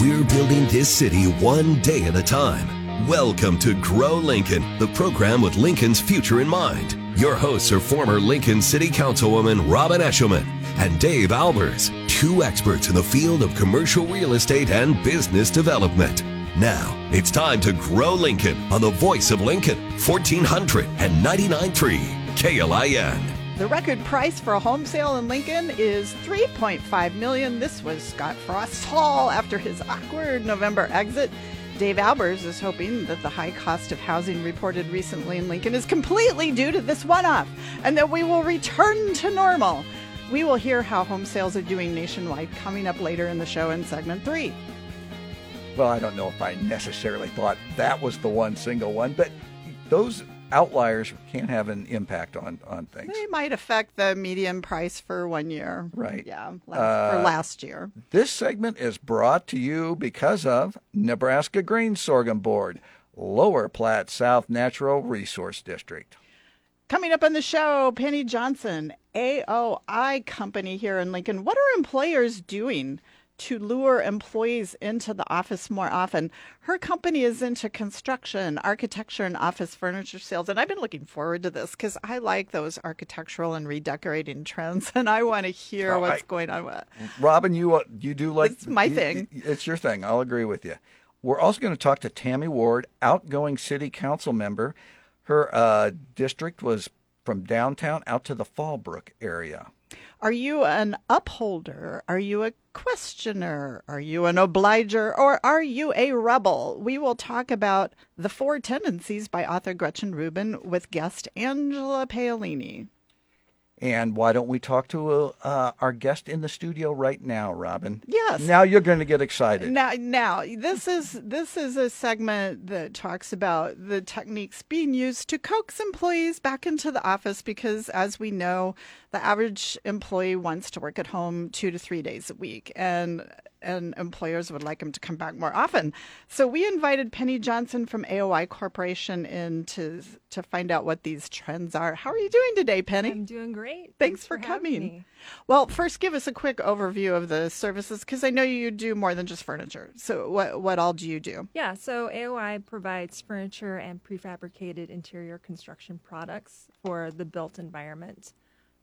We're building this city one day at a time. Welcome to Grow Lincoln, the program with Lincoln's future in mind. Your hosts are former Lincoln City Councilwoman Robin Eshelman and Dave Albers, two experts in the field of commercial real estate and business development. Now, it's time to grow Lincoln on the voice of Lincoln, 1499.3 KLIN. The record price for a home sale in Lincoln is 3.5 million. This was Scott Frost's haul after his awkward November exit. Dave Albers is hoping that the high cost of housing reported recently in Lincoln is completely due to this one-off and that we will return to normal. We will hear how home sales are doing nationwide coming up later in the show in segment 3. Well, I don't know if I necessarily thought that was the one single one, but those outliers can have an impact on on things. They might affect the median price for one year. Right. Yeah, last, uh, for last year. This segment is brought to you because of Nebraska Grain Sorghum Board, Lower Platte South Natural Resource District. Coming up on the show, Penny Johnson, AOI company here in Lincoln. What are employers doing to lure employees into the office more often. Her company is into construction, architecture, and office furniture sales. And I've been looking forward to this because I like those architectural and redecorating trends, and I want to hear oh, what's I, going on with. Robin, you uh, you do like it's my you, thing. It's your thing. I'll agree with you. We're also going to talk to Tammy Ward, outgoing city council member. Her uh, district was from downtown out to the Fallbrook area. Are you an upholder? Are you a questioner? Are you an obliger? Or are you a rebel? We will talk about The Four Tendencies by author Gretchen Rubin with guest Angela Paolini. And why don't we talk to uh, our guest in the studio right now, Robin? Yes. Now you're going to get excited. Now, now this is this is a segment that talks about the techniques being used to coax employees back into the office because, as we know, the average employee wants to work at home two to three days a week, and and employers would like them to come back more often. So we invited Penny Johnson from AOI Corporation in to to find out what these trends are. How are you doing today, Penny? I'm doing great. Thanks, Thanks for, for coming. Me. Well, first give us a quick overview of the services because I know you do more than just furniture. So what what all do you do? Yeah, so AOI provides furniture and prefabricated interior construction products for the built environment.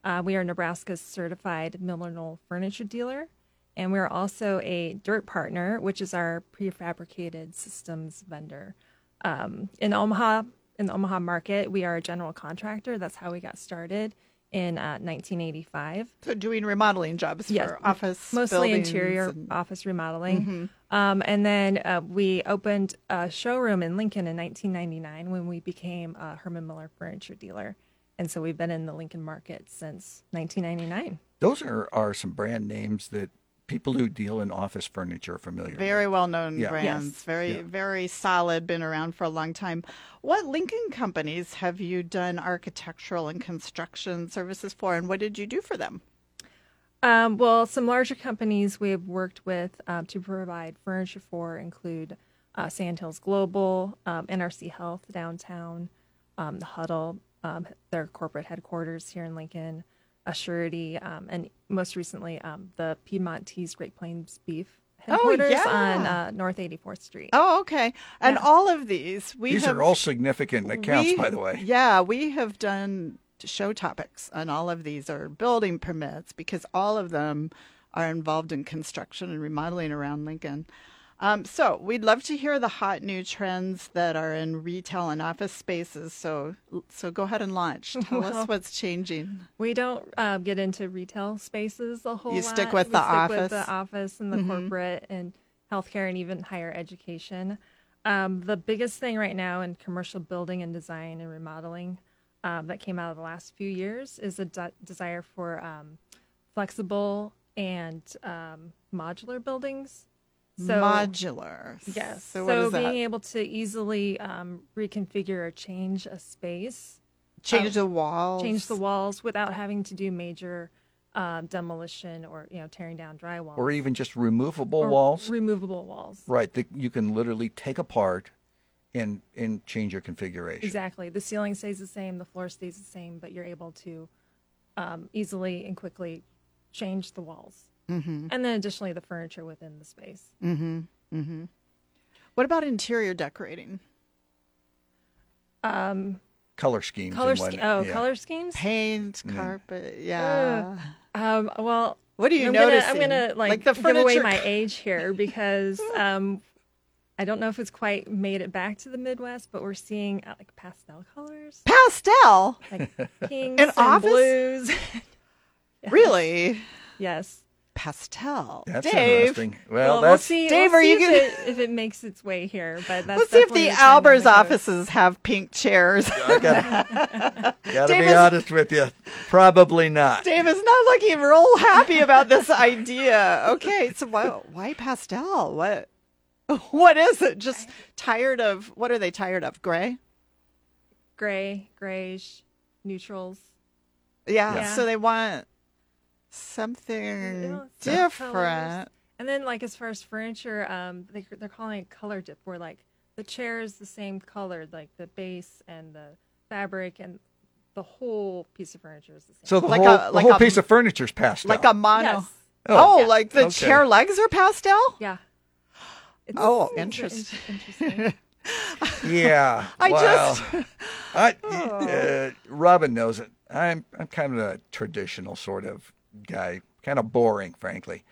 Uh, we are Nebraska's certified Miller furniture dealer and we're also a DIRTT partner, which is our prefabricated systems vendor. Um, in Omaha, in the Omaha market, we are a general contractor. That's how we got started in uh, 1985. So doing remodeling jobs yes, for office, mostly interior and... office remodeling. Mm-hmm. Um, and then uh, we opened a showroom in Lincoln in 1999 when we became a Herman Miller furniture dealer. And so we've been in the Lincoln market since 1999. Those are, are some brand names that people who deal in office furniture are familiar. Very with. well known yeah. brands. Yes. Very yeah. very solid. Been around for a long time. What Lincoln companies have you done architectural and construction services for, and what did you do for them? Um, well, some larger companies we've worked with um, to provide furniture for include uh, Sandhills Global, um, NRC Health downtown, um, the Huddle, um, their corporate headquarters here in Lincoln, Assurity, um, and most recently um, the Piedmontese Great Plains Beef oh, headquarters oh, yeah. on uh, North 84th Street. Oh, okay. And yeah. all of these, we these have, are all significant accounts, we, by the way. Yeah, we have done show topics on all of these are building permits because all of them are involved in construction and remodeling around Lincoln. Um, so we'd love to hear the hot new trends that are in retail and office spaces. So so go ahead and launch. Tell well, us what's changing. We don't uh, get into retail spaces a whole you lot. stick with we the stick office, with the office and the mm-hmm. corporate and healthcare and even higher education. Um, the biggest thing right now in commercial building and design and remodeling um, that came out of the last few years is a de- desire for um, flexible and um, modular buildings so, modular. Yes. So, so being able to easily um, reconfigure or change a space, change um, the walls, change the walls without having to do major uh, demolition or you know tearing down drywall, or even just removable or walls. Removable walls. Right. That you can literally take apart and and change your configuration. Exactly. The ceiling stays the same, the floor stays the same, but you're able to um, easily and quickly change the walls. Mm-hmm. And then additionally, the furniture within the space. Mm-hmm. What about interior decorating? Um, Color schemes. color and sch- oh, yeah. color schemes. Paint, carpet, yeah. Um, well, What do you I'm notice? Gonna, I'm gonna like, like the give away my age here because um, I don't know if it's quite made it back to the Midwest, but we're seeing uh, like pastel colors, pastel? like pinks In and office? blues. Really? yes. Pastel. That's Dave. interesting. Well, Well, we'll see. Dave, we'll are see you if, gonna- it, if it makes its way here? But that's Let's see if the Albers offices have pink chairs. I gotta, gotta be Davis- honest with you. Probably not. Dave is not looking real happy about this idea. Okay, so why, why pastel? What? What is it? Just tired of what are they tired of? Gray? Gray, grayish, neutrals. Yeah. Yeah. So they want something know, some colors. different. And then, like as far as furniture, um, they, they're calling it color dip, where like the chair is the same color, like the base and the fabric and the whole piece of furniture is the same. So the Like whole, a- the like whole a- piece of furniture is pastel. Like a mono. Yes. Oh, Yeah. like the Okay. chair legs are pastel? Yeah. It's, Oh, it's interest- interesting. Yeah. I well, just- Oh. I, uh, Robin knows it. I'm I'm kind of a traditional sort of guy, kind of boring, frankly.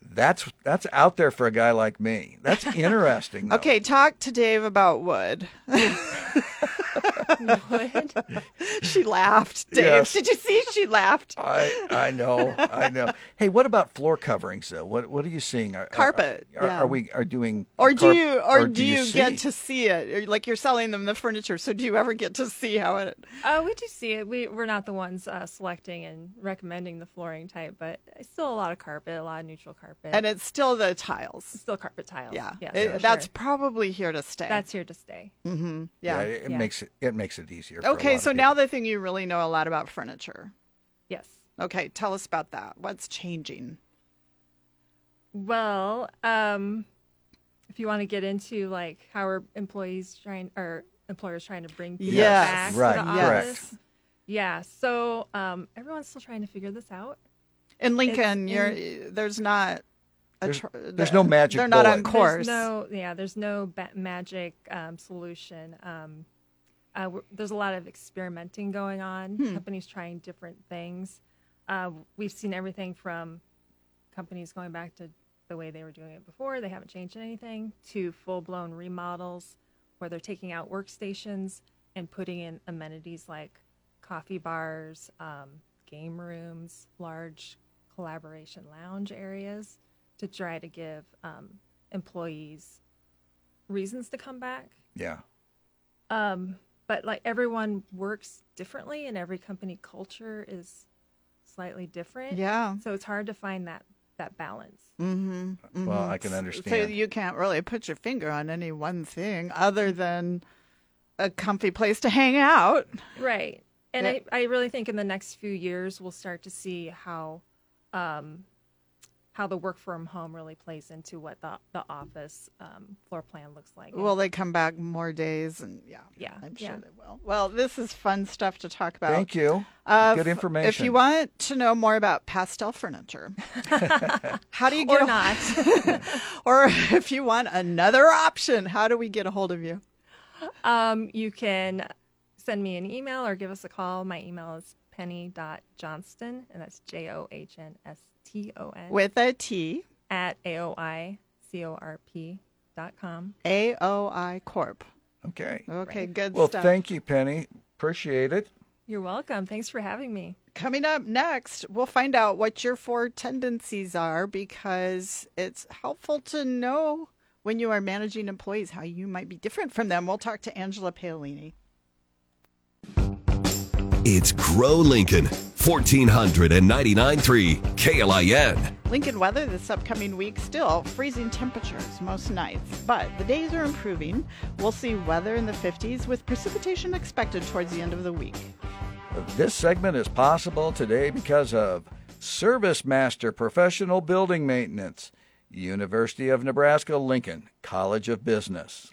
That's that's out there for a guy like me. That's interesting. Okay, talk to Dave about wood. Wood. She laughed. Dave, Yes. did you see? She laughed. I I know I know. Hey, what about floor coverings though? What what are you seeing? Are, are- Carpet, Are, yeah. are we are doing? Or do carp- you, or, do you, see? get to see it? Like you're selling them the furniture, so do you ever get to see how it? Uh, we do see it. We we're not the ones uh, selecting and recommending the flooring type, but it's still a lot of carpet, a lot of neutral carpet, And it's still the tiles. still carpet tiles. Yeah, yeah, It- for that's sure. probably here to stay. that's here to stay. yeah. Yeah, it, it Yeah. makes it it makes it easier. for a okay, lot so people. now the thing you really know a lot about furniture. Yes. Okay, tell us about that. What's changing? Well, um, if you want to get into like how are employees trying or employers trying to bring people Yes. back Right, to the correct. office. Yeah. So um, everyone's still trying to figure this out. In Lincoln, in- you're there's not. A There's- tr- there's no magic They're not on course. There's no, yeah, there's no ba- magic um, solution. Um, uh, there's a lot of experimenting going on. Hmm. Companies trying different things. Uh, we've seen everything from companies going back to the way they were doing it before. They haven't changed anything. To full blown remodels where they're taking out workstations and putting in amenities like coffee bars, um, game rooms, large collaboration lounge areas to try to give um, employees reasons to come back. yeah. Um, but like everyone works differently, and every company culture is slightly different. Yeah. So it's hard to find that that balance. Mm-hmm. Well, I can understand. So understand. you can't really put your finger on any one thing other than a comfy place to hang out. Right. And Yeah. I, I really think in the next few years we'll start to see how um, how the work from home really plays into what the the office um, floor plan looks like. Will they come back more days? And yeah, Yeah, I'm sure yeah. they will. Well, this is fun stuff to talk about. Thank you. Uh, Good information. If you want to know more about pastel furniture, how do you get or a- not. or if you want another option, how do we get a hold of you? Um, you can send me an email or give us a call. My email is penny.johnston, and that's J O H N S T O N, With a T, A O I C O R P dot com. AOI Corp. Okay. Okay, good Well, stuff. thank you, Penny. Appreciate it. You're welcome. Thanks for having me. Coming up next, we'll find out what your four tendencies are because it's helpful to know when you are managing employees how you might be different from them. We'll talk to Angela Paolini. It's Grow Lincoln, 1499.3 KLIN. Lincoln weather this upcoming week still freezing temperatures most nights, but the days are improving. We'll see weather in the 50s with precipitation expected towards the end of the week. This segment is possible today because of Service Master Professional Building Maintenance, University of Nebraska Lincoln College of Business.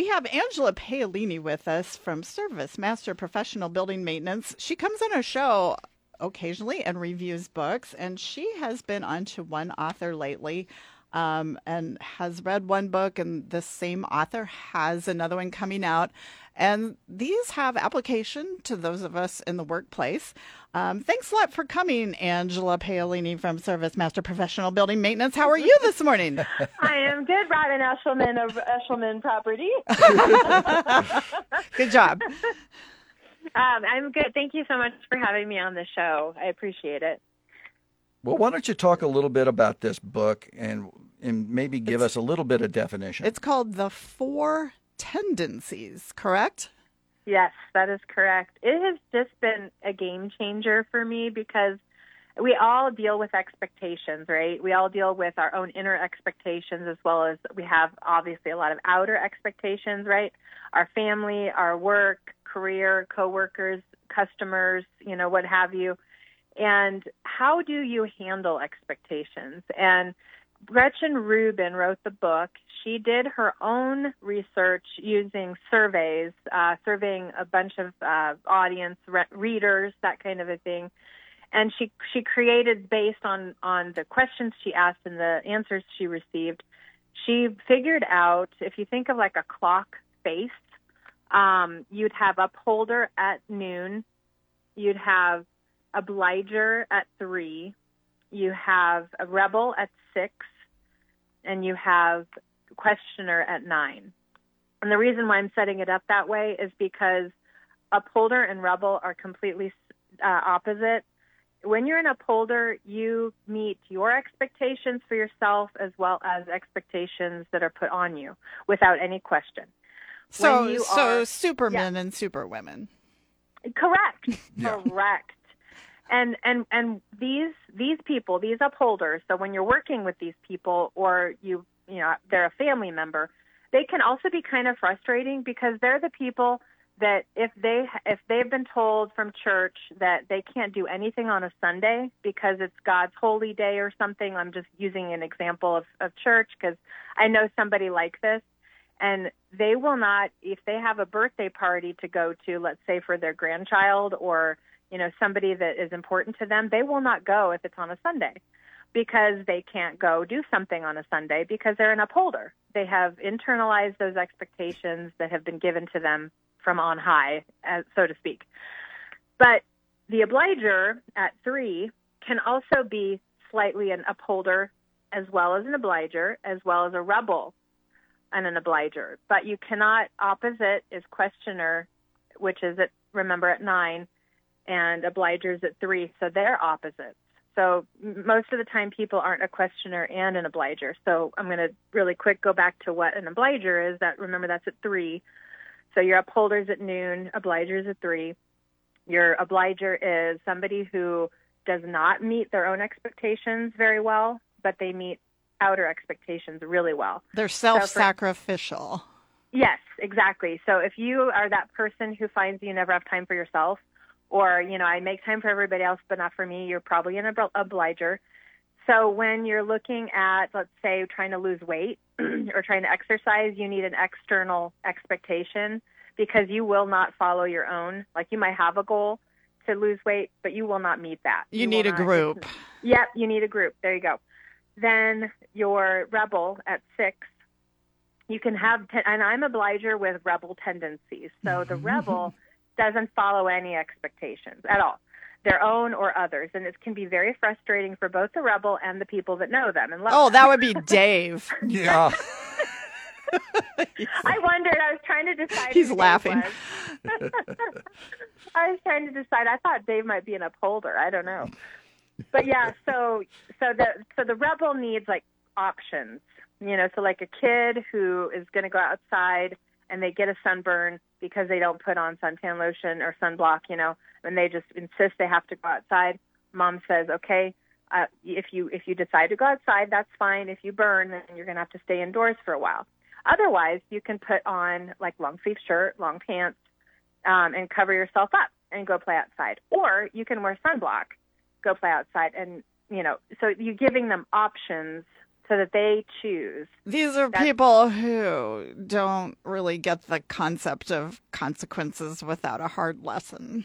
We have Angela Paolini with us from Service Master Professional Building Maintenance. She comes on our show occasionally and reviews books, and she has been on to one author lately um, and has read one book, and the same author has another one coming out. And these have application to those of us in the workplace. Um, thanks a lot for coming, Angela Paolini from Service Master Professional Building Maintenance. How are you this morning? I am good, Robin Eshelman of Eshelman Property. good job. Um, I'm good. Thank you so much for having me on the show. I appreciate it. Well, why don't you talk a little bit about this book and and maybe give it's, us a little bit of definition? It's called The Four Tendencies, correct? Yes, that is correct. It has just been a game changer for me because we all deal with expectations, right? We all deal with our own inner expectations as well as we have obviously a lot of outer expectations, right? Our family, our work, career, coworkers, customers, you know, what have you. And how do you handle expectations? And Gretchen Rubin wrote the book. She did her own research using surveys, uh, surveying a bunch of uh, audience re- readers, that kind of a thing. And she she created based on on the questions she asked and the answers she received. She figured out if you think of like a clock face, um, you'd have upholder at noon, you'd have obliger at three, you have a rebel at six, and you have questioner at nine. And the reason why I'm setting it up that way is because upholder and rebel are completely uh, opposite. When you're an upholder, you meet your expectations for yourself as well as expectations that are put on you without any question. So, so are, supermen yeah. and superwomen. Correct. Yeah. Correct and and and these these people these upholders so when you're working with these people or you you know they're a family member they can also be kind of frustrating because they're the people that if they if they've been told from church that they can't do anything on a Sunday because it's God's holy day or something I'm just using an example of of church because I know somebody like this and they will not if they have a birthday party to go to let's say for their grandchild or you know, somebody that is important to them, they will not go if it's on a Sunday because they can't go do something on a Sunday because they're an upholder. They have internalized those expectations that have been given to them from on high, so to speak. But the obliger at three can also be slightly an upholder as well as an obliger, as well as a rebel and an obliger. But you cannot opposite is questioner, which is at remember at nine, and obligers at three, so they're opposites. So most of the time, people aren't a questioner and an obliger. So I'm going to really quick go back to what an obliger is. That remember that's at three. So your upholders at noon, obligers at three. Your obliger is somebody who does not meet their own expectations very well, but they meet outer expectations really well. They're self-sacrificial. So for, yes, exactly. So if you are that person who finds you never have time for yourself, or you know i make time for everybody else but not for me you're probably an obliger. So when you're looking at let's say trying to lose weight or trying to exercise you need an external expectation because you will not follow your own. Like you might have a goal to lose weight but you will not meet that. You, you need a group. yep you need a group. There you go. Then your rebel at six you can have ten, and i'm obliger with rebel tendencies. So the rebel doesn't follow any expectations at all, their own or others. And it can be very frustrating for both the rebel and the people that know them and love Oh, them. that would be Dave. yeah. I wondered. I was trying to decide. He's laughing. I was trying to decide. I thought Dave might be an upholder. I don't know. But yeah, so so the so the rebel needs like options. You know, so like a kid who is going to go outside and they get a sunburn because they don't put on suntan lotion or sunblock, you know, and they just insist they have to go outside. Mom says, okay, uh, if you if you decide to go outside, that's fine. If you burn, then you're going to have to stay indoors for a while. Otherwise, you can put on like long sleeve shirt, long pants, um, and cover yourself up and go play outside. Or you can wear sunblock, go play outside, and you know, so you're giving them options so that they choose. These are That's, people who don't really get the concept of consequences without a hard lesson.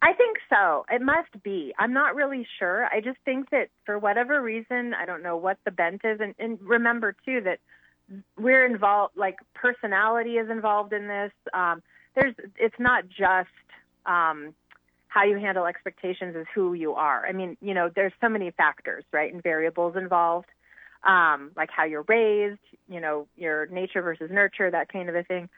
I think so. It must be. I'm not really sure. I just think that for whatever reason, I don't know what the bent is. And, and remember, too, that we're involved, like personality is involved in this. Um, there's, it's not just um, how you handle expectations, is who you are. I mean, you know, there's so many factors, right, and variables involved, um, like how you're raised, you know, your nature versus nurture, that kind of a thing.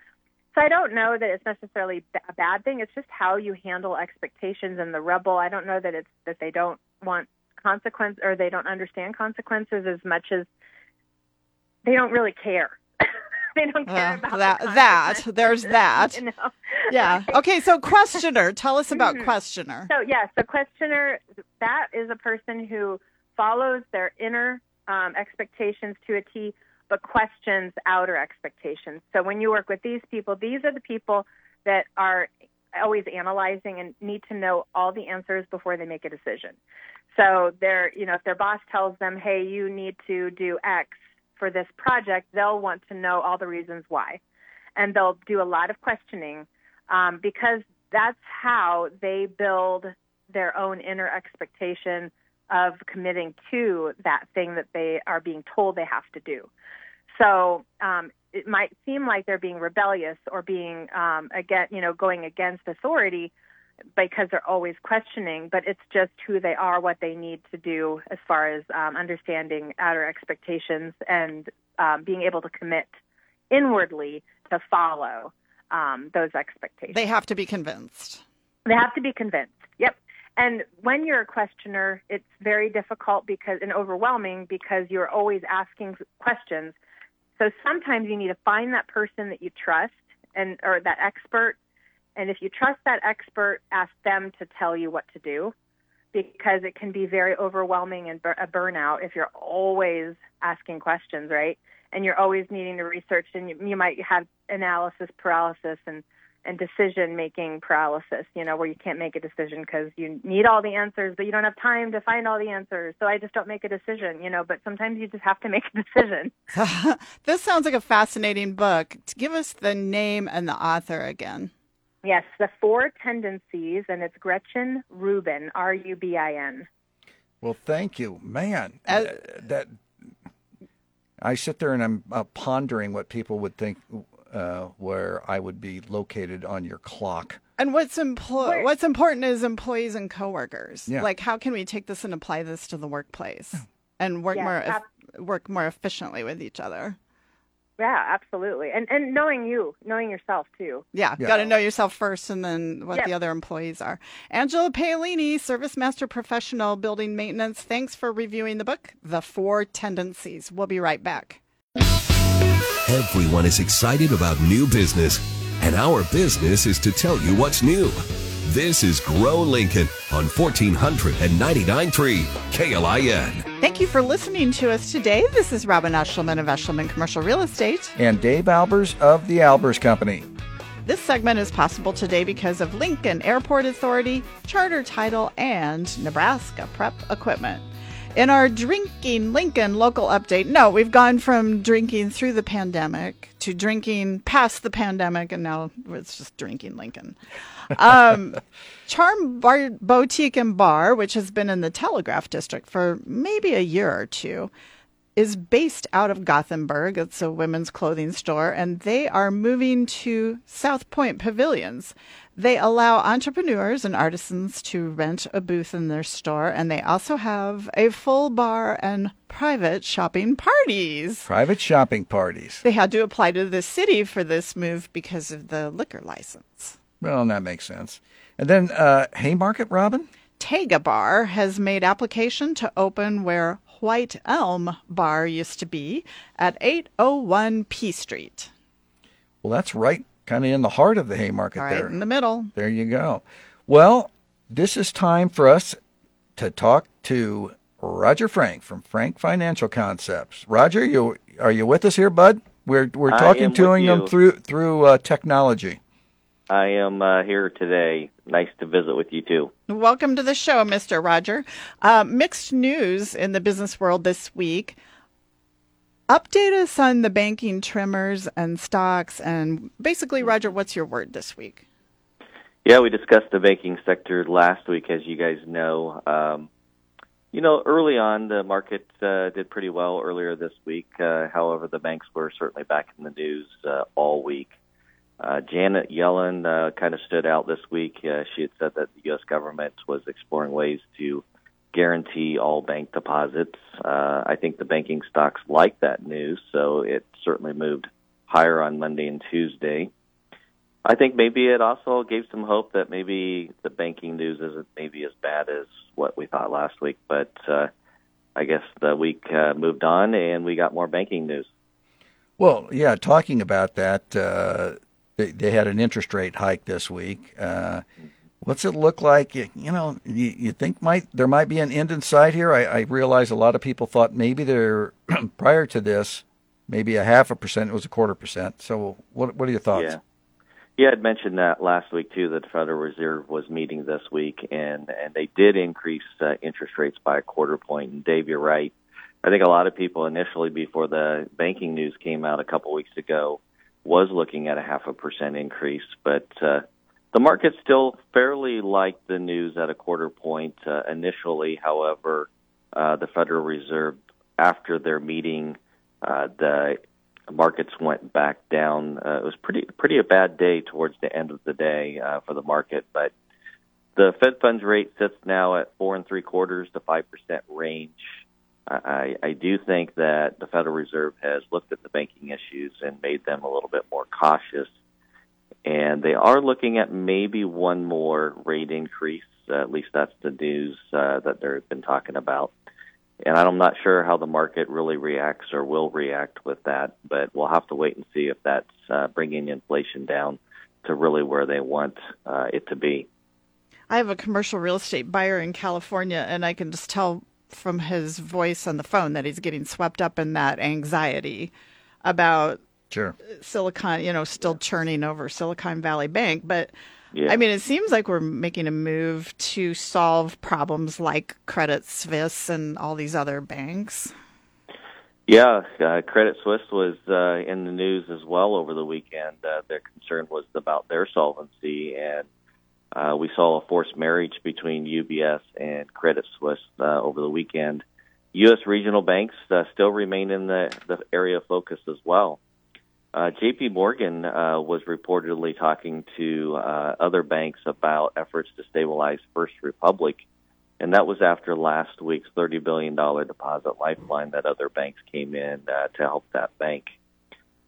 So I don't know that it's necessarily a bad thing. It's just how you handle expectations and the rebel. I don't know that it's that they don't want consequence or they don't understand consequences as much as they don't really care. they don't care Uh, about that. the That there's that. You know? Yeah. Okay. So questioner, tell us about Mhm. questioner. So yeah, so questioner that is a person who follows their inner um, expectations to a T, but questions outer expectations. So when you work with these people, these are the people that are always analyzing and need to know all the answers before they make a decision. So they're, you know, if their boss tells them, "Hey, you need to do X for this project," they'll want to know all the reasons why, and they'll do a lot of questioning um, because that's how they build their own inner expectation of committing to that thing that they are being told they have to do. So um, it might seem like they're being rebellious or being um, again, you know, going against authority because they're always questioning, but it's just who they are, what they need to do as far as um, understanding outer expectations and um, being able to commit inwardly to follow um, those expectations. They have to be convinced. They have to be convinced. And when you're a questioner, it's very difficult because and overwhelming because you're always asking questions. So sometimes you need to find that person that you trust and or that expert. And if you trust that expert, ask them to tell you what to do because it can be very overwhelming and a burnout if you're always asking questions, right? And you're always needing to research and you, you might have analysis paralysis and and decision making paralysis, you know, where you can't make a decision because you need all the answers, but you don't have time to find all the answers. So I just don't make a decision, you know, but sometimes you just have to make a decision. this sounds like a fascinating book. Give us the name and the author again. Yes, The Four Tendencies, and it's Gretchen Rubin, R U B I N. Well, thank you, man. As- that, that I sit there and I'm uh, pondering what people would think uh, where I would be located on your clock. And what's emplo- Where- what's important is employees and coworkers. Yeah. Like, how can we take this and apply this to the workplace and work Yes, more ab- work more efficiently with each other? Yeah, absolutely. And and knowing you, knowing yourself too. Yeah, Yeah. got to know yourself first, and then what Yep. the other employees are. Angela Paolini, Service Master Professional, Building Maintenance. Thanks for reviewing the book, The Four Tendencies. We'll be right back. Everyone is excited about new business, and our business is to tell you what's new. This is Grow Lincoln on 1499.3 KLIN. Thank you for listening to us today. This is Robin Eshelman of Eshelman Commercial Real Estate. And Dave Albers of the Albers Company. This segment is possible today because of Lincoln Airport Authority, Charter Title, and Nebraska Prep Equipment. In our Drinking Lincoln local update, no, we've gone from drinking through the pandemic to drinking past the pandemic, and now it's just drinking Lincoln. Um, Charm Bar Boutique and Bar, which has been in the Telegraph District for maybe a year or two, is based out of Gothenburg. It's a women's clothing store, and they are moving to South Point Pavilions. They allow entrepreneurs and artisans to rent a booth in their store, and they also have a full bar and private shopping parties. Private shopping parties. They had to apply to the city for this move because of the liquor license. Well, that makes sense. And then uh, Haymarket, Robin? Tega Bar has made application to open where White Elm Bar used to be at 801 P Street, Well, that's right, kind of in the heart of the Haymarket right there. in the middle. There you go. Well, this is time for us to talk to Roger Frank from Frank Financial Concepts. Roger, you are you with us here, bud? We're we're talking to with them through through uh, technology. I am uh, here today. Nice to visit with you too. Welcome to the show, Mr. Roger. Uh, mixed news in the business world this week. Update us on the banking trimmers and stocks, and basically, Roger, what's your word this week? Yeah, we discussed the banking sector last week, as you guys know. Um, you know, early on, the market uh, did pretty well earlier this week. Uh, however, the banks were certainly back in the news uh, all week. Uh, Janet Yellen uh, kind of stood out this week. Uh, she had said that the U.S. government was exploring ways to guarantee all bank deposits. Uh, I think the banking stocks like that news, so it certainly moved higher on Monday and Tuesday. I think maybe it also gave some hope that maybe the banking news isn't maybe as bad as what we thought last week, but uh, I guess the week uh, moved on and we got more banking news. Well, yeah, talking about that, uh, they, they had an interest rate hike this week. Uh, what's it look like? You, you know, you, you, think might there might be an end in sight here? I, I realize a lot of people thought maybe there prior to this, maybe a half a percent, it was a quarter percent. So, what what are your thoughts? Yeah. Yeah, I'd mentioned that last week too. That the Federal Reserve was meeting this week, and and they did increase uh, interest rates by a quarter point. And Dave, you're right. I think a lot of people initially, before the banking news came out a couple weeks ago, was looking at a half a percent increase, but uh, the market still fairly liked the news at a quarter point uh, initially. However, uh, the Federal Reserve, after their meeting, uh, the markets went back down. Uh, it was pretty pretty a bad day towards the end of the day uh, for the market, but the Fed funds rate sits now at four and three quarters to five percent range. I, I do think that the Federal Reserve has looked at the banking issues and made them a little bit more cautious, and they are looking at maybe one more rate increase. Uh, at least that's the news uh, that they've been talking about and I'm not sure how the market really reacts or will react with that, but we'll have to wait and see if that's uh, bringing inflation down to really where they want uh, it to be. I have a commercial real estate buyer in California, and I can just tell from his voice on the phone that he's getting swept up in that anxiety about sure. Silicon, you know, still churning over Silicon Valley Bank. But yeah. I mean, it seems like we're making a move to solve problems like Credit Suisse and all these other banks. Yeah, uh, Credit Suisse was uh, in the news as well over the weekend. Uh, their concern was about their solvency, and uh, we saw a forced marriage between UBS and Credit Suisse uh, over the weekend. U.S. regional banks uh, still remain in the, the area of focus as well. Uh, JP Morgan uh, was reportedly talking to uh, other banks about efforts to stabilize First Republic, and that was after last week's $30 billion deposit lifeline that other banks came in uh, to help that bank.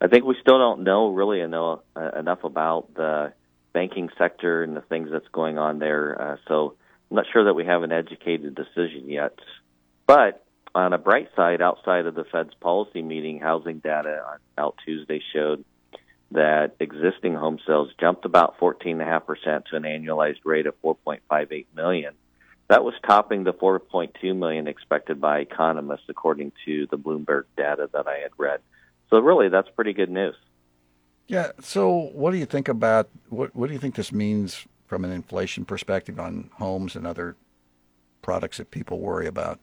I think we still don't know really enough, enough about the banking sector and the things that's going on there, uh, so I'm not sure that we have an educated decision yet. But on a bright side, outside of the Fed's policy meeting, housing data out Tuesday showed that existing home sales jumped about 14.5% to an annualized rate of 4.58 million. That was topping the 4.2 million expected by economists, according to the Bloomberg data that I had read. So really, that's pretty good news. Yeah. So, what do you think about what? What do you think this means from an inflation perspective on homes and other products that people worry about?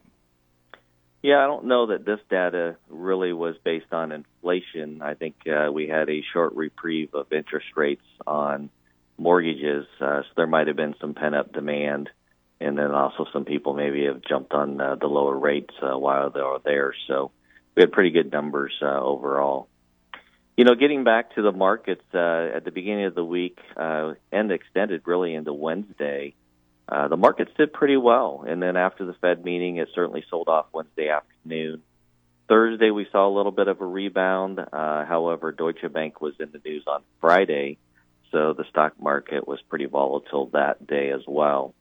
Yeah, I don't know that this data really was based on inflation. I think uh, we had a short reprieve of interest rates on mortgages, uh, so there might have been some pent up demand, and then also some people maybe have jumped on uh, the lower rates uh, while they were there. So we had pretty good numbers uh, overall. You know, getting back to the markets uh, at the beginning of the week uh, and extended really into Wednesday. Uh, the markets did pretty well, and then after the Fed meeting, it certainly sold off Wednesday afternoon. Thursday, we saw a little bit of a rebound. Uh, however, Deutsche Bank was in the news on Friday, so the stock market was pretty volatile that day as well.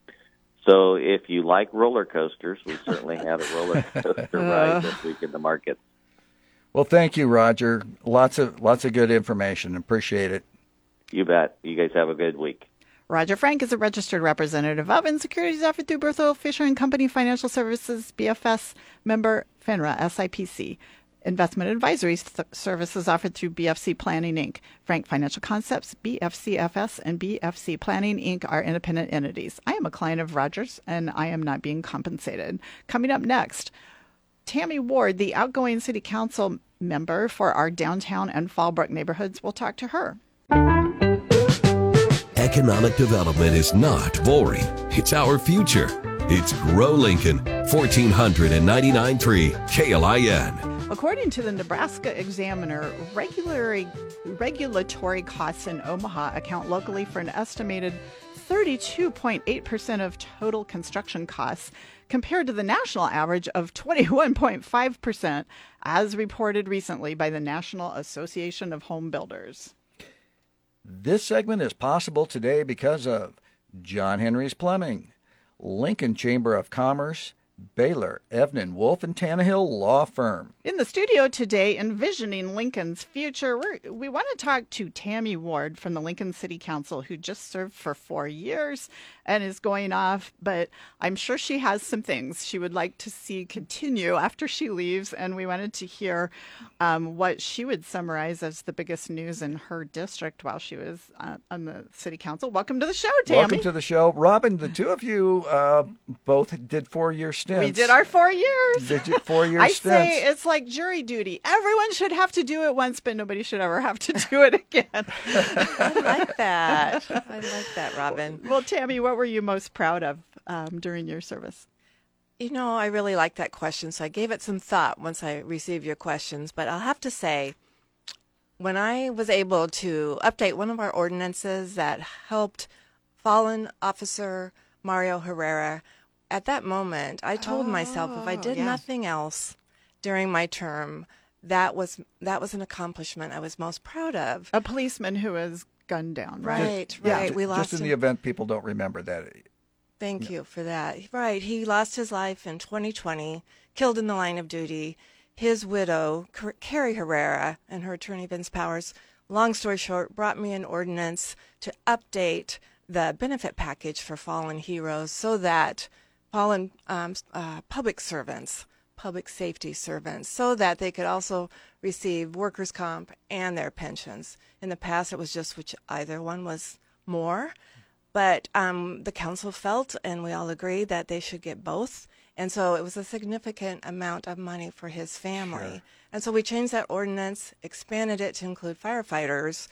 So, if you like roller coasters, we certainly had a roller coaster ride this week in the markets. Well, thank you, Roger. Lots of lots of good information. Appreciate it. You bet. You guys have a good week. Roger Frank is a registered representative of and securities offered through Berthel Fisher and Company Financial Services, BFS member FINRA, SIPC. Investment advisory th- services offered through BFC Planning Inc. Frank Financial Concepts, BFCFS, and BFC Planning Inc. are independent entities. I am a client of Rogers and I am not being compensated. Coming up next, Tammy Ward, the outgoing city council member for our downtown and Fallbrook neighborhoods, will talk to her. Economic development is not boring, it's our future. It's Grow Lincoln, 1499.3 KLIN. According to the Nebraska Examiner, regulatory, regulatory costs in Omaha account locally for an estimated 32.8% of total construction costs, compared to the national average of 21.5%, as reported recently by the National Association of Home Builders. This segment is possible today because of John Henry's Plumbing, Lincoln Chamber of Commerce, Baylor, Evnen, Wolf, and Tannehill Law Firm. In the studio today, envisioning Lincoln's future, we're, we want to talk to Tammy Ward from the Lincoln City Council, who just served for four years and is going off. But I'm sure she has some things she would like to see continue after she leaves. And we wanted to hear um, what she would summarize as the biggest news in her district while she was uh, on the City Council. Welcome to the show, Tammy. Welcome to the show. Robin, the two of you uh, both did four year stints. We did our four years. Did you four year I stints? say it's like jury duty. Everyone should have to do it once, but nobody should ever have to do it again. I like that. I like that, Robin. well, Tammy, what were you most proud of um, during your service? You know, I really like that question, so I gave it some thought once I received your questions. But I'll have to say, when I was able to update one of our ordinances that helped fallen officer Mario Herrera, at that moment, I told myself if I Oh, did yeah. nothing else during my term, that was that was an accomplishment I was most proud of. A policeman who was gunned down, right? Right, Yeah. We lost Just in him. the event people don't remember that. Thank you for that. Right. He lost his life in 2020, killed in the line of duty. His widow, Carrie Herrera, and her attorney, Vince Powers, long story short, brought me an ordinance to update the benefit package for fallen heroes so that fallen um, uh, public servants, public safety servants, so that they could also receive workers' comp and their pensions. In the past, it was just which either one was more. But um, the council felt, and we all agreed, that they should get both. And so it was a significant amount of money for his family. And so we changed that ordinance, expanded it to include firefighters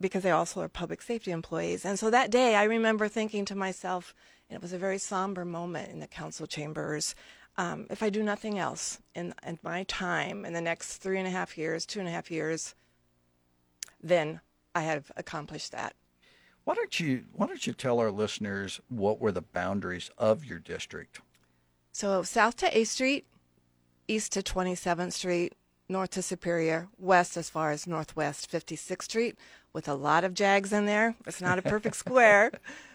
because they also are public safety employees. And so that day, I remember thinking to myself, and it was a very somber moment in the council chambers. Um, if I do nothing else in, in my time in the next three and a half years, two and a half years, then I have accomplished that. Why don't you Why don't you tell our listeners what were the boundaries of your district? So south to A Street, east to 27th Street, north to Superior, west as far as northwest 56th Street, with a lot of jags in there. It's not a perfect square,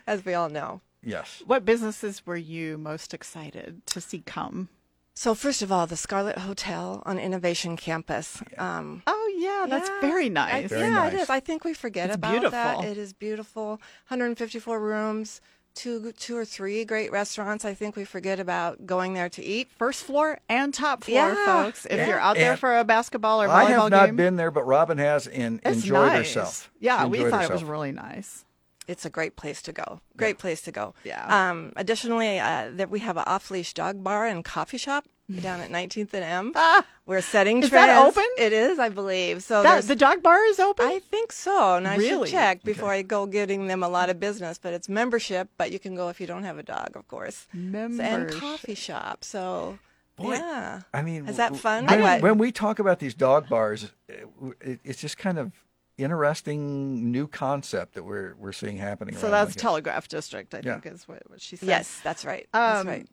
as we all know. Yes. What businesses were you most excited to see come? So first of all, the Scarlet Hotel on Innovation Campus. Um, Oh, yeah, that's yeah, very I- nice. Very yeah, nice. it is. I think we forget It's about that. beautiful. It is beautiful. 154 rooms, two, two or three great restaurants. I think we forget about going there to eat. First floor and top floor, Yeah. folks. If Yeah. you're out there for a basketball or volleyball game, I have not game, been there, but Robin has and it's enjoyed nice. herself. Yeah, She we enjoyed thought it was really nice. It's a great place to go. Great place to go. Yeah. Um, additionally, uh, that we have an off-leash dog bar and coffee shop down at 19th and M. Ah, We're setting Is that open? It is, I believe. So that, the dog bar is open? I think so, and I Really? should check before I go getting them a lot of business. But it's membership, but you can go if you don't have a dog, of course. And coffee shop. So Boy, yeah. I mean, Is that fun? When, when we talk about these dog bars, it, it's just kind of interesting new concept that we're we're seeing happening. so that's Lincoln. Telegraph District, I Yeah. think is what, what she said. Yes, that's right. That's Um, right.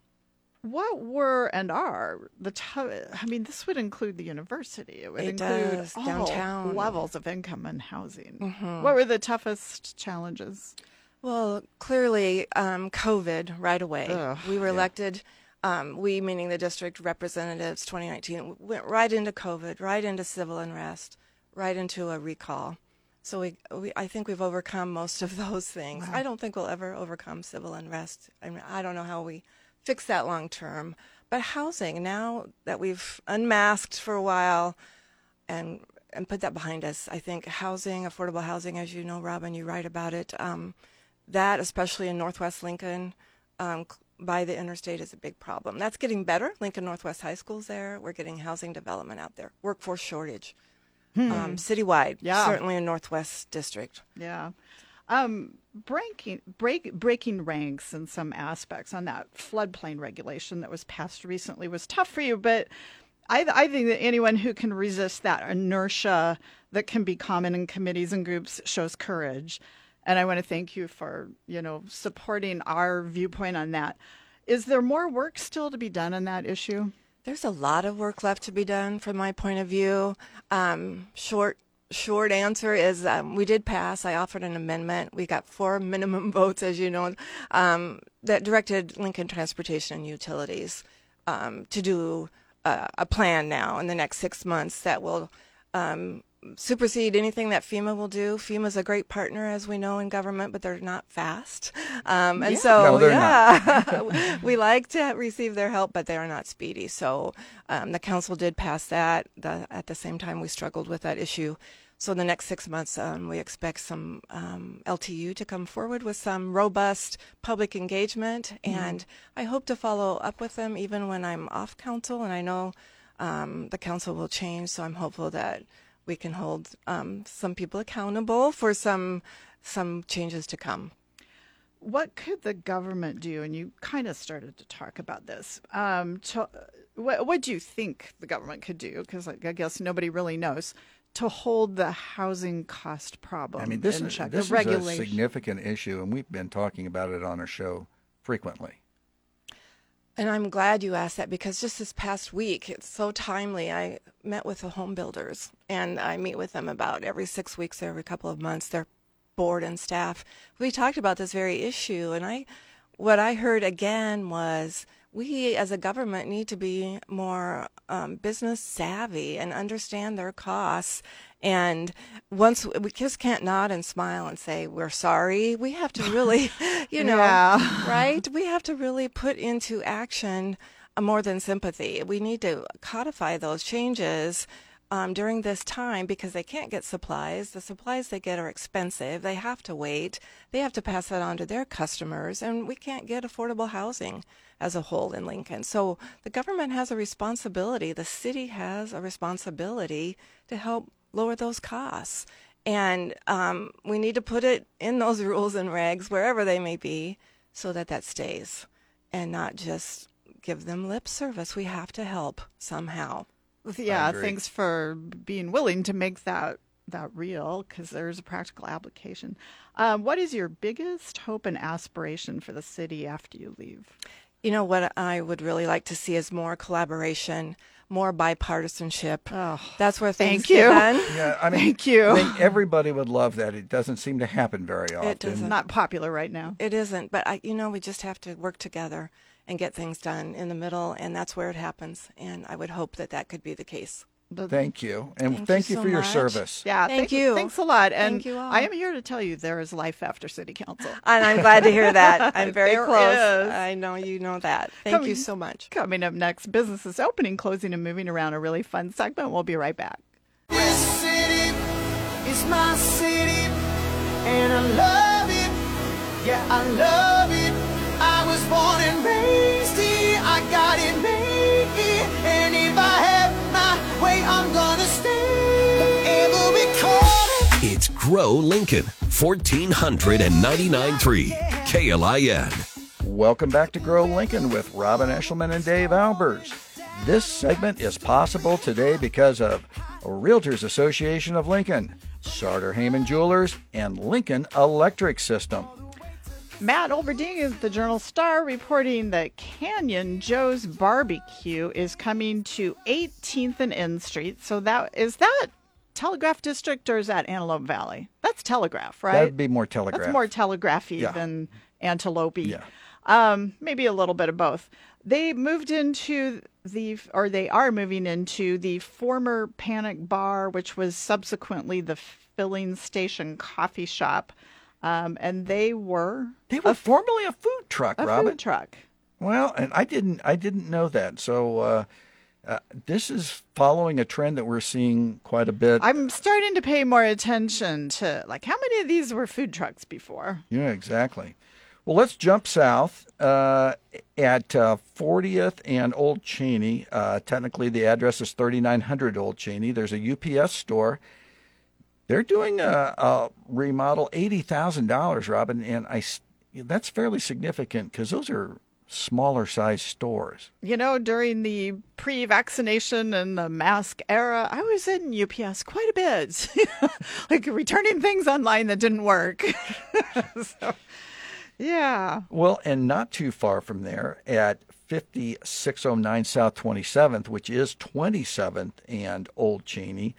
What were and are the? T- I mean, this would include the university. It would It include does, all downtown. levels of income and housing. Mm-hmm. What were the toughest challenges? Well, clearly, um, COVID right away. Ugh, we were elected, um, we meaning the district representatives 2019, went right into COVID, right into civil unrest, right into a recall. So we, we I think we've overcome most of those things. I don't think we'll ever overcome civil unrest. I mean, I don't know how we fix that long term. But housing, now that we've unmasked for a while, and and put that behind us. I think housing, affordable housing, as you know, Robin, you write about it. Um, that, especially in Northwest Lincoln, um, by the interstate, is a big problem. That's getting better. Lincoln Northwest High School's there. We're getting housing development out there. Workforce shortage, um, citywide. Yeah. certainly in Northwest District. Yeah. Um, breaking break, breaking ranks in some aspects on that floodplain regulation that was passed recently was tough for you, but I, I think that anyone who can resist that inertia that can be common in committees and groups shows courage. And I want to thank you for you know supporting our viewpoint on that. Is there more work still to be done on that issue? There's a lot of work left to be done from my point of view. Um, short short answer is um, we did pass. I offered an amendment. We got four minimum votes, as you know, um, that directed Lincoln Transportation and Utilities um, to do uh, a plan now in the next six months that will um, supersede anything that FEMA will do. FEMA is a great partner, as we know in government, but they're not fast. Um, and Yeah. so, No, yeah, we like to receive their help, but they are not speedy. So um, the council did pass that. The, at the same time, we struggled with that issue. So in the next six months, um, we expect some um, LTU to come forward with some robust public engagement, and I hope to follow up with them even when I'm off council. And I know um, the council will change, so I'm hopeful that we can hold um, some people accountable for some some changes to come. What could the government do? And you kind of started to talk about this. Um, to, what, what do you think the government could do? Because I guess nobody really knows to hold the housing cost problem. I mean, this in is check. this the is a significant issue, and we've been talking about it on our show frequently. And I'm glad you asked that because just this past week, it's so timely. I met with the home builders and I meet with them about every six weeks, or every couple of months, their board and staff. We talked about this very issue. And I, what I heard again was we as a government need to be more um, business savvy and understand their costs. And once we just can't nod and smile and say, we're sorry, we have to really, you know, Yeah. right? We have to really put into action uh, more than sympathy. We need to codify those changes um, during this time because they can't get supplies. The supplies they get are expensive. They have to wait. They have to pass that on to their customers, and we can't get affordable housing as a whole in Lincoln. So the government has a responsibility. The city has a responsibility to help lower those costs. And um, we need to put it in those rules and regs, wherever they may be, so that that stays and not just give them lip service. We have to help somehow. Yeah, thanks for being willing to make that that real because there's a practical application. Um, what is your biggest hope and aspiration for the city after you leave? You know, what I would really like to see is more collaboration, more bipartisanship. Oh, That's where things thank you. done. Yeah, I mean, Thank you. I think everybody would love that. It doesn't seem to happen very often. doesn't. Not popular right now. It isn't, but I, you know, we just have to work together and get things done in the middle, and that's where it happens. And I would hope that that could be the case. But- Thank you, and Thank thank, you you, so for your much. service. Yeah, Thank thank- you. Thanks a lot. And Thank you all. I am here to tell you there is life after city council. And I'm glad to hear that. I'm very There close. is. I know you know that. Thank Come- you so much. Coming up next, businesses opening, closing, and moving around. A really fun segment. We'll be right back. This city is my city, and I love it. Yeah, I love it. I was born and raised here. I got it made here, and if I have my way, I'm gonna stay. Forever recorded. It's Grow Lincoln, 1499.3 KLIN. Welcome back to Grow Lincoln with Robin Eschliman and Dave Ahlers. This segment is possible today because of Realtors Association of Lincoln, Sartor Hamann Jewelers, and Lincoln Electric System. Matt Olberding is the Journal Star reporting that Canyon Joe's Barbecue is coming to 18th and N Street. So that is that Telegraph District or is that Antelope Valley? That's Telegraph, right? That'd be more telegraph. That's more telegraphy Yeah. than antelope Yeah. Um, maybe a little bit of both. They moved into the, or they are moving into the former Panic Bar, which was subsequently the filling station coffee shop. Um, and they were They were formerly a food truck, a Robin. food truck. Well, and I didn't I didn't know that. So uh, uh, this is following a trend that we're seeing quite a bit. I'm starting to pay more attention to like how many of these were food trucks before? Yeah, exactly. Well, let's jump south uh, at uh, 40th and Old Cheney. Uh, technically, the address is 3900 Old Cheney. There's a UPS store They're doing a, a remodel, eighty thousand dollars, Robin, and I that's fairly significant because those are smaller size stores. You know, during the pre vaccination and the mask era, I was in UPS quite a bit, like returning things online that didn't work. so, yeah. Well, and not too far from there at 5609 South 27th, which is 27th and Old Cheney,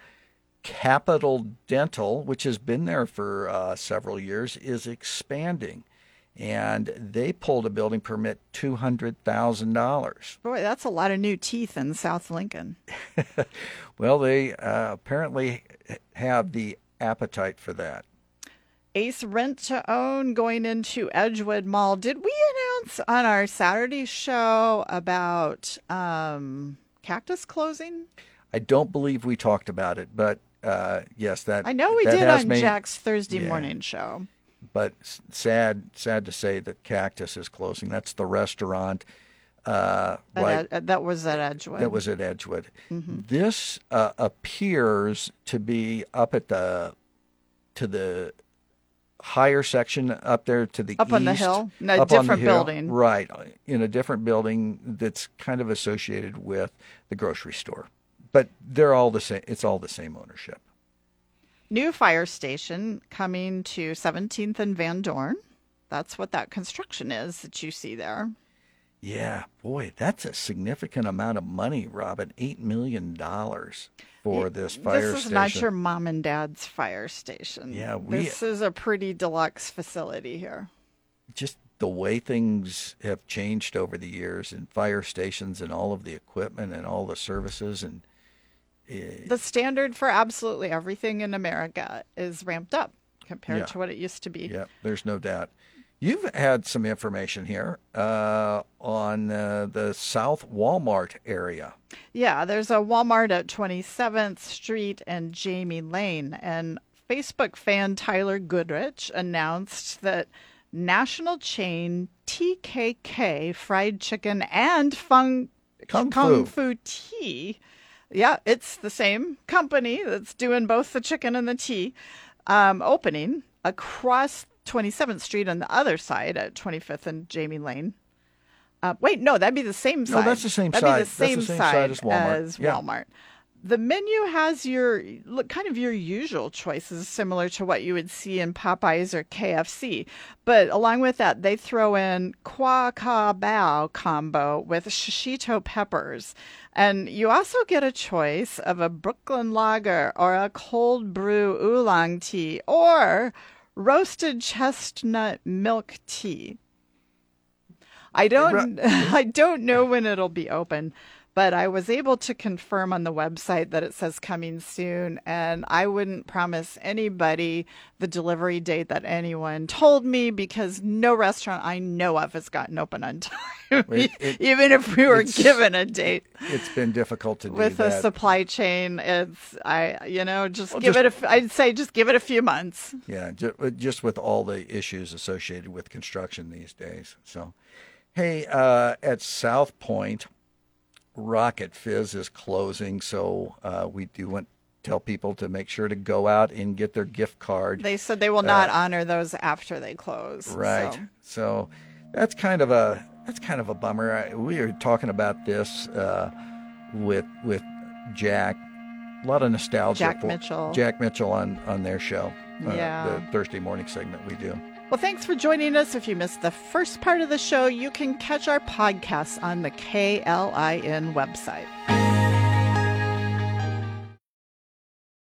Capital Dental, which has been there for uh, several years, is expanding. And they pulled a building permit $200,000. Boy, that's a lot of new teeth in South Lincoln. Well, they uh, apparently have the appetite for that. Ace Rent to Own going into Edgewood Mall. Did we announce on our Saturday show about um, Cactus closing? I don't believe we talked about it, but uh, yes, that I know we did on made- Jack's Thursday yeah. morning show. but sad sad to say that Cactus is closing. That's the restaurant. Uh, right, Ed- that was at Edgewood. that was at Edgewood. This uh, appears to be up at the to the higher section up there to the Up on the hill? In a up on the different hill. building. right? In a different building that's kind of associated with the grocery store, but they're all the same. It's all the same ownership. New fire station coming to 17th and Van Dorn. That's what that construction is that you see there. Yeah, boy, that's a significant amount of money, Robin. Eight million dollars for this fire station. this is station. not your mom and dad's fire station. Yeah, we- this is a pretty deluxe facility here. Just the way things have changed over the years in fire stations and all of the equipment and all the services and The standard for absolutely everything in America is ramped up compared Yeah. to what it used to be. yeah, there's no doubt. You've had some information here uh, on uh, the South Walmart area. Yeah, there's a Walmart at 27th Street and Jamie Lane. And Facebook fan Tyler Goodrich announced that national chain TKK Fried Chicken and Fung, Kung Kung Fu. Fu Tea. Yeah, it's the same company that's doing both the chicken and the tea. Um, opening across 27th Street on the other side at 25th and Jamie Lane. Uh, wait, no, that'd be the same side. No, that's the same that'd side. Be the That's the same, same side, side as Walmart. as Yeah. Walmart. The menu has your look kind of your usual choices, similar to what you would see in Popeyes or KFC. But along with that, they throw in qua ka bao combo with shishito peppers, and you also get a choice of a Brooklyn Lager or a cold brew oolong tea or roasted chestnut milk tea. I don't I don't know when it'll be open, but I was able to confirm on the website that it says coming soon and I wouldn't promise anybody the delivery date that anyone told me because no restaurant I know of has gotten open on time. It- it- Even if we were given a date It's been difficult to do with that. a supply chain, it's I you know just Well, give just- it A, I'd say just give it a few months. Yeah, ju- just with all the issues associated with construction these days. So, hey, uh, at SouthPointe, Rocket Fizz is closing, so uh, we do want to tell people to make sure to go out and get their gift card. They said they will not honor those after they close. Uh, Right. so. So that's kind of a that's kind of a bummer. I, we were talking about this uh, with with Jack. A lot of nostalgia. Jack for Mitchell. Jack Mitchell on on their show. uh, Yeah. The Thursday morning segment we do. Well, thanks for joining us. If you missed the first part of the show, you can catch our podcast on the KLIN website.